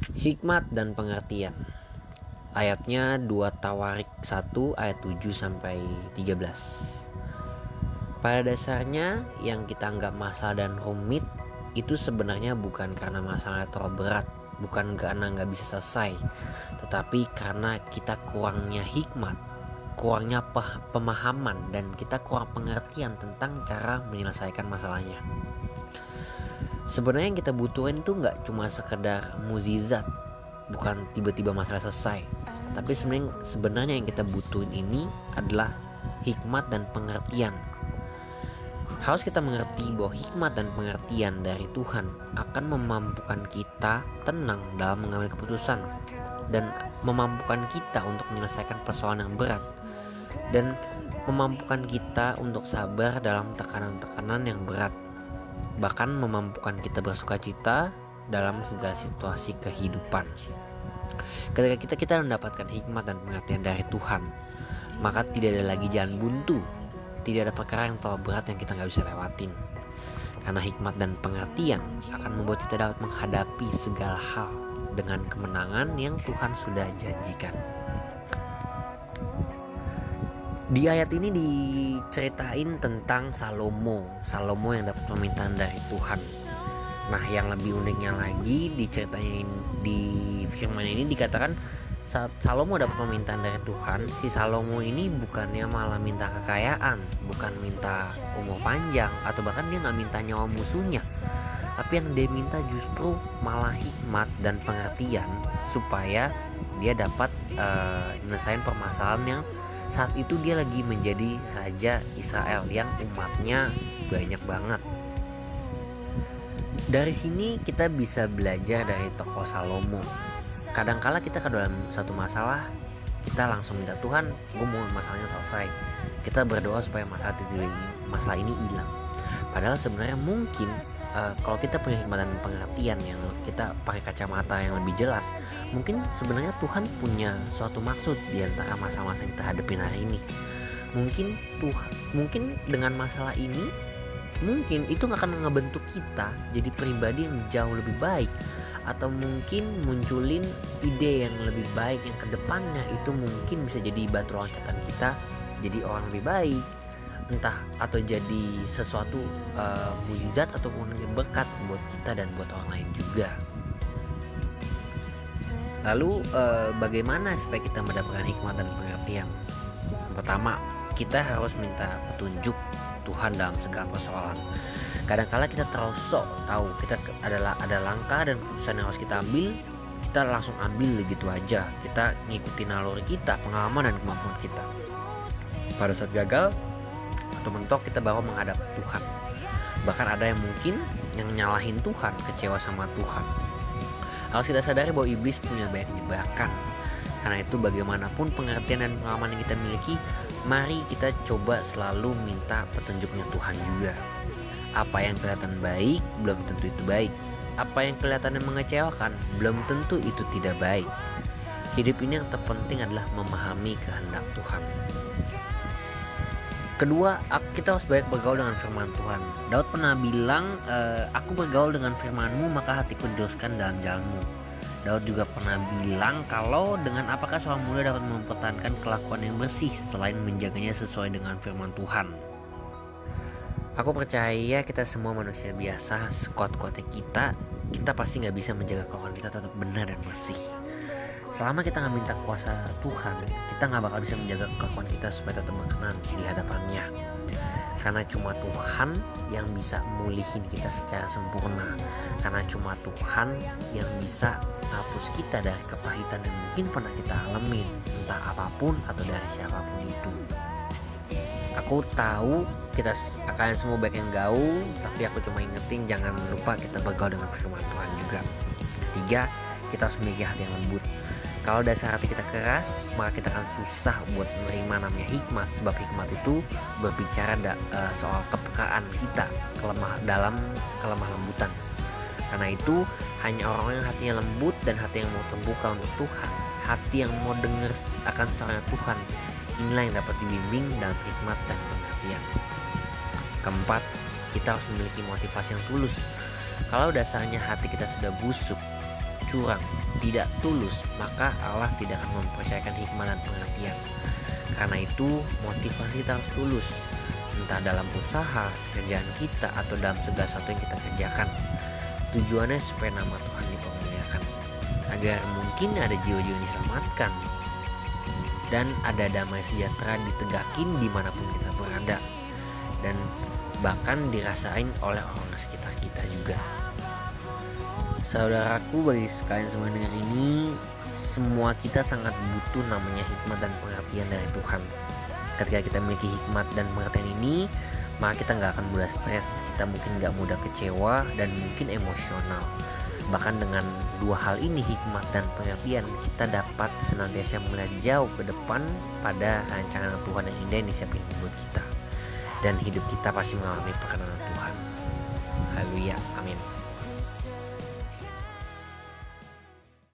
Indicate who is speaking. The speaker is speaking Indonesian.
Speaker 1: Hikmat dan pengertian. Ayatnya 2 Tawarik 1 ayat 7 sampai 13. Pada dasarnya yang kita anggap masalah dan rumit itu sebenarnya bukan karena masalah terlalu berat, bukan karena nggak bisa selesai, tetapi karena kita kurangnya hikmat, kurangnya pemahaman dan kita kurang pengertian tentang cara menyelesaikan masalahnya. Sebenarnya yang kita butuhin itu nggak cuma sekedar muzizat, bukan tiba-tiba masalah selesai, tapi sebenarnya sebenarnya yang kita butuhin ini adalah hikmat dan pengertian. Harus kita mengerti bahwa hikmat dan pengertian dari Tuhan akan memampukan kita tenang dalam mengambil keputusan dan memampukan kita untuk menyelesaikan persoalan yang berat dan memampukan kita untuk sabar dalam tekanan-tekanan yang berat bahkan memampukan kita bersuka cita dalam segala situasi kehidupan ketika kita kita mendapatkan hikmat dan pengertian dari Tuhan maka tidak ada lagi jalan buntu tidak ada perkara yang terlalu berat yang kita nggak bisa lewatin. Karena hikmat dan pengertian akan membuat kita dapat menghadapi segala hal dengan kemenangan yang Tuhan sudah janjikan. Di ayat ini diceritain tentang Salomo, Salomo yang dapat permintaan dari Tuhan. Nah, yang lebih uniknya lagi diceritain di firman ini dikatakan saat Salomo dapat permintaan dari Tuhan, si Salomo ini bukannya malah minta kekayaan, bukan minta umur panjang, atau bahkan dia nggak minta nyawa musuhnya. Tapi yang dia minta justru malah hikmat dan pengertian supaya dia dapat uh, nyelesain permasalahan yang saat itu dia lagi menjadi raja Israel yang umatnya banyak banget. Dari sini kita bisa belajar dari tokoh Salomo. Kadangkala kita ke dalam satu masalah kita langsung minta Tuhan gue mau masalahnya selesai. Kita berdoa supaya masalah itu masalah ini hilang padahal sebenarnya mungkin uh, kalau kita punya hikmat dan pengertian yang kita pakai kacamata yang lebih jelas mungkin sebenarnya Tuhan punya suatu maksud di antara masa-masa yang kita hadapin hari ini. Mungkin Tuhan mungkin dengan masalah ini mungkin itu akan ngebentuk kita jadi pribadi yang jauh lebih baik atau mungkin munculin ide yang lebih baik yang ke depannya itu mungkin bisa jadi batu loncatan kita jadi orang lebih baik entah atau jadi sesuatu uh, mujizat ataupun berkat buat kita dan buat orang lain juga. Lalu uh, bagaimana supaya kita mendapatkan hikmat dan pengertian? Pertama kita harus minta petunjuk Tuhan dalam segala persoalan. Kadang-kala kita terlalu sok tahu kita adalah ada langkah dan keputusan yang harus kita ambil kita langsung ambil begitu aja. Kita ngikutin naluri kita pengalaman dan kemampuan kita. Pada saat gagal atau mentok kita baru menghadap Tuhan bahkan ada yang mungkin yang nyalahin Tuhan kecewa sama Tuhan harus kita sadari bahwa iblis punya banyak jebakan karena itu bagaimanapun pengertian dan pengalaman yang kita miliki mari kita coba selalu minta petunjuknya Tuhan juga apa yang kelihatan baik belum tentu itu baik. Apa yang kelihatan mengecewakan belum tentu itu tidak baik. Hidup ini yang terpenting adalah memahami kehendak Tuhan. Kedua, kita harus baik bergaul dengan firman Tuhan. Daud pernah bilang, e, aku bergaul dengan firmanmu maka hatiku diteruskan dalam jalanmu. Daud juga pernah bilang kalau dengan apakah seorang muda dapat mempertahankan kelakuan yang bersih selain menjaganya sesuai dengan firman Tuhan. Aku percaya kita semua manusia biasa, sekuat-kuatnya kita, kita pasti nggak bisa menjaga kelakuan kita tetap benar dan bersih. Selama kita nggak minta kuasa Tuhan, kita nggak bakal bisa menjaga kelakuan kita supaya tetap berkenan di hadapannya. Karena cuma Tuhan yang bisa mulihin kita secara sempurna. Karena cuma Tuhan yang bisa hapus kita dari kepahitan yang mungkin pernah kita alami, entah apa pun atau dari siapa pun itu aku tahu kita akan semua baik yang gaul tapi aku cuma ingetin jangan lupa kita bergaul dengan firman Tuhan juga ketiga kita harus memiliki hati yang lembut kalau dasar hati kita keras maka kita akan susah buat menerima namanya hikmat sebab hikmat itu berbicara da, uh, soal kepekaan kita kelemah dalam kelemah lembutan karena itu hanya orang yang hatinya lembut dan hati yang mau terbuka untuk Tuhan hati yang mau dengar akan suara Tuhan Inilah yang dapat dibimbing dalam hikmat dan pengertian. Keempat, kita harus memiliki motivasi yang tulus. Kalau dasarnya hati kita sudah busuk, curang, tidak tulus, maka Allah tidak akan mempercayakan hikmah dan pengertian. Karena itu, motivasi harus tulus, entah dalam usaha, kerjaan kita, atau dalam segala sesuatu yang kita kerjakan. Tujuannya supaya nama Tuhan dipermuliakan, agar mungkin ada jiwa-jiwa yang diselamatkan, dan ada damai sejahtera ditegakin di mana pun kita berada, dan bahkan dirasain oleh orang sekitar kita juga. Saudaraku bagi sekalian semua dengar ini Semua kita sangat butuh namanya hikmat dan pengertian dari Tuhan. Ketika kita memiliki hikmat dan pengertian ini Maka kita nggak akan mudah stres Kita mungkin nggak mudah kecewa dan mungkin emosional. Bahkan dengan dua hal ini hikmat dan pengertian Kita dapat senantiasa melihat jauh ke depan Pada rancangan Tuhan yang indah yang disiapin buat kita. Dan hidup kita pasti mengalami perkenanan Tuhan. Haleluya, amin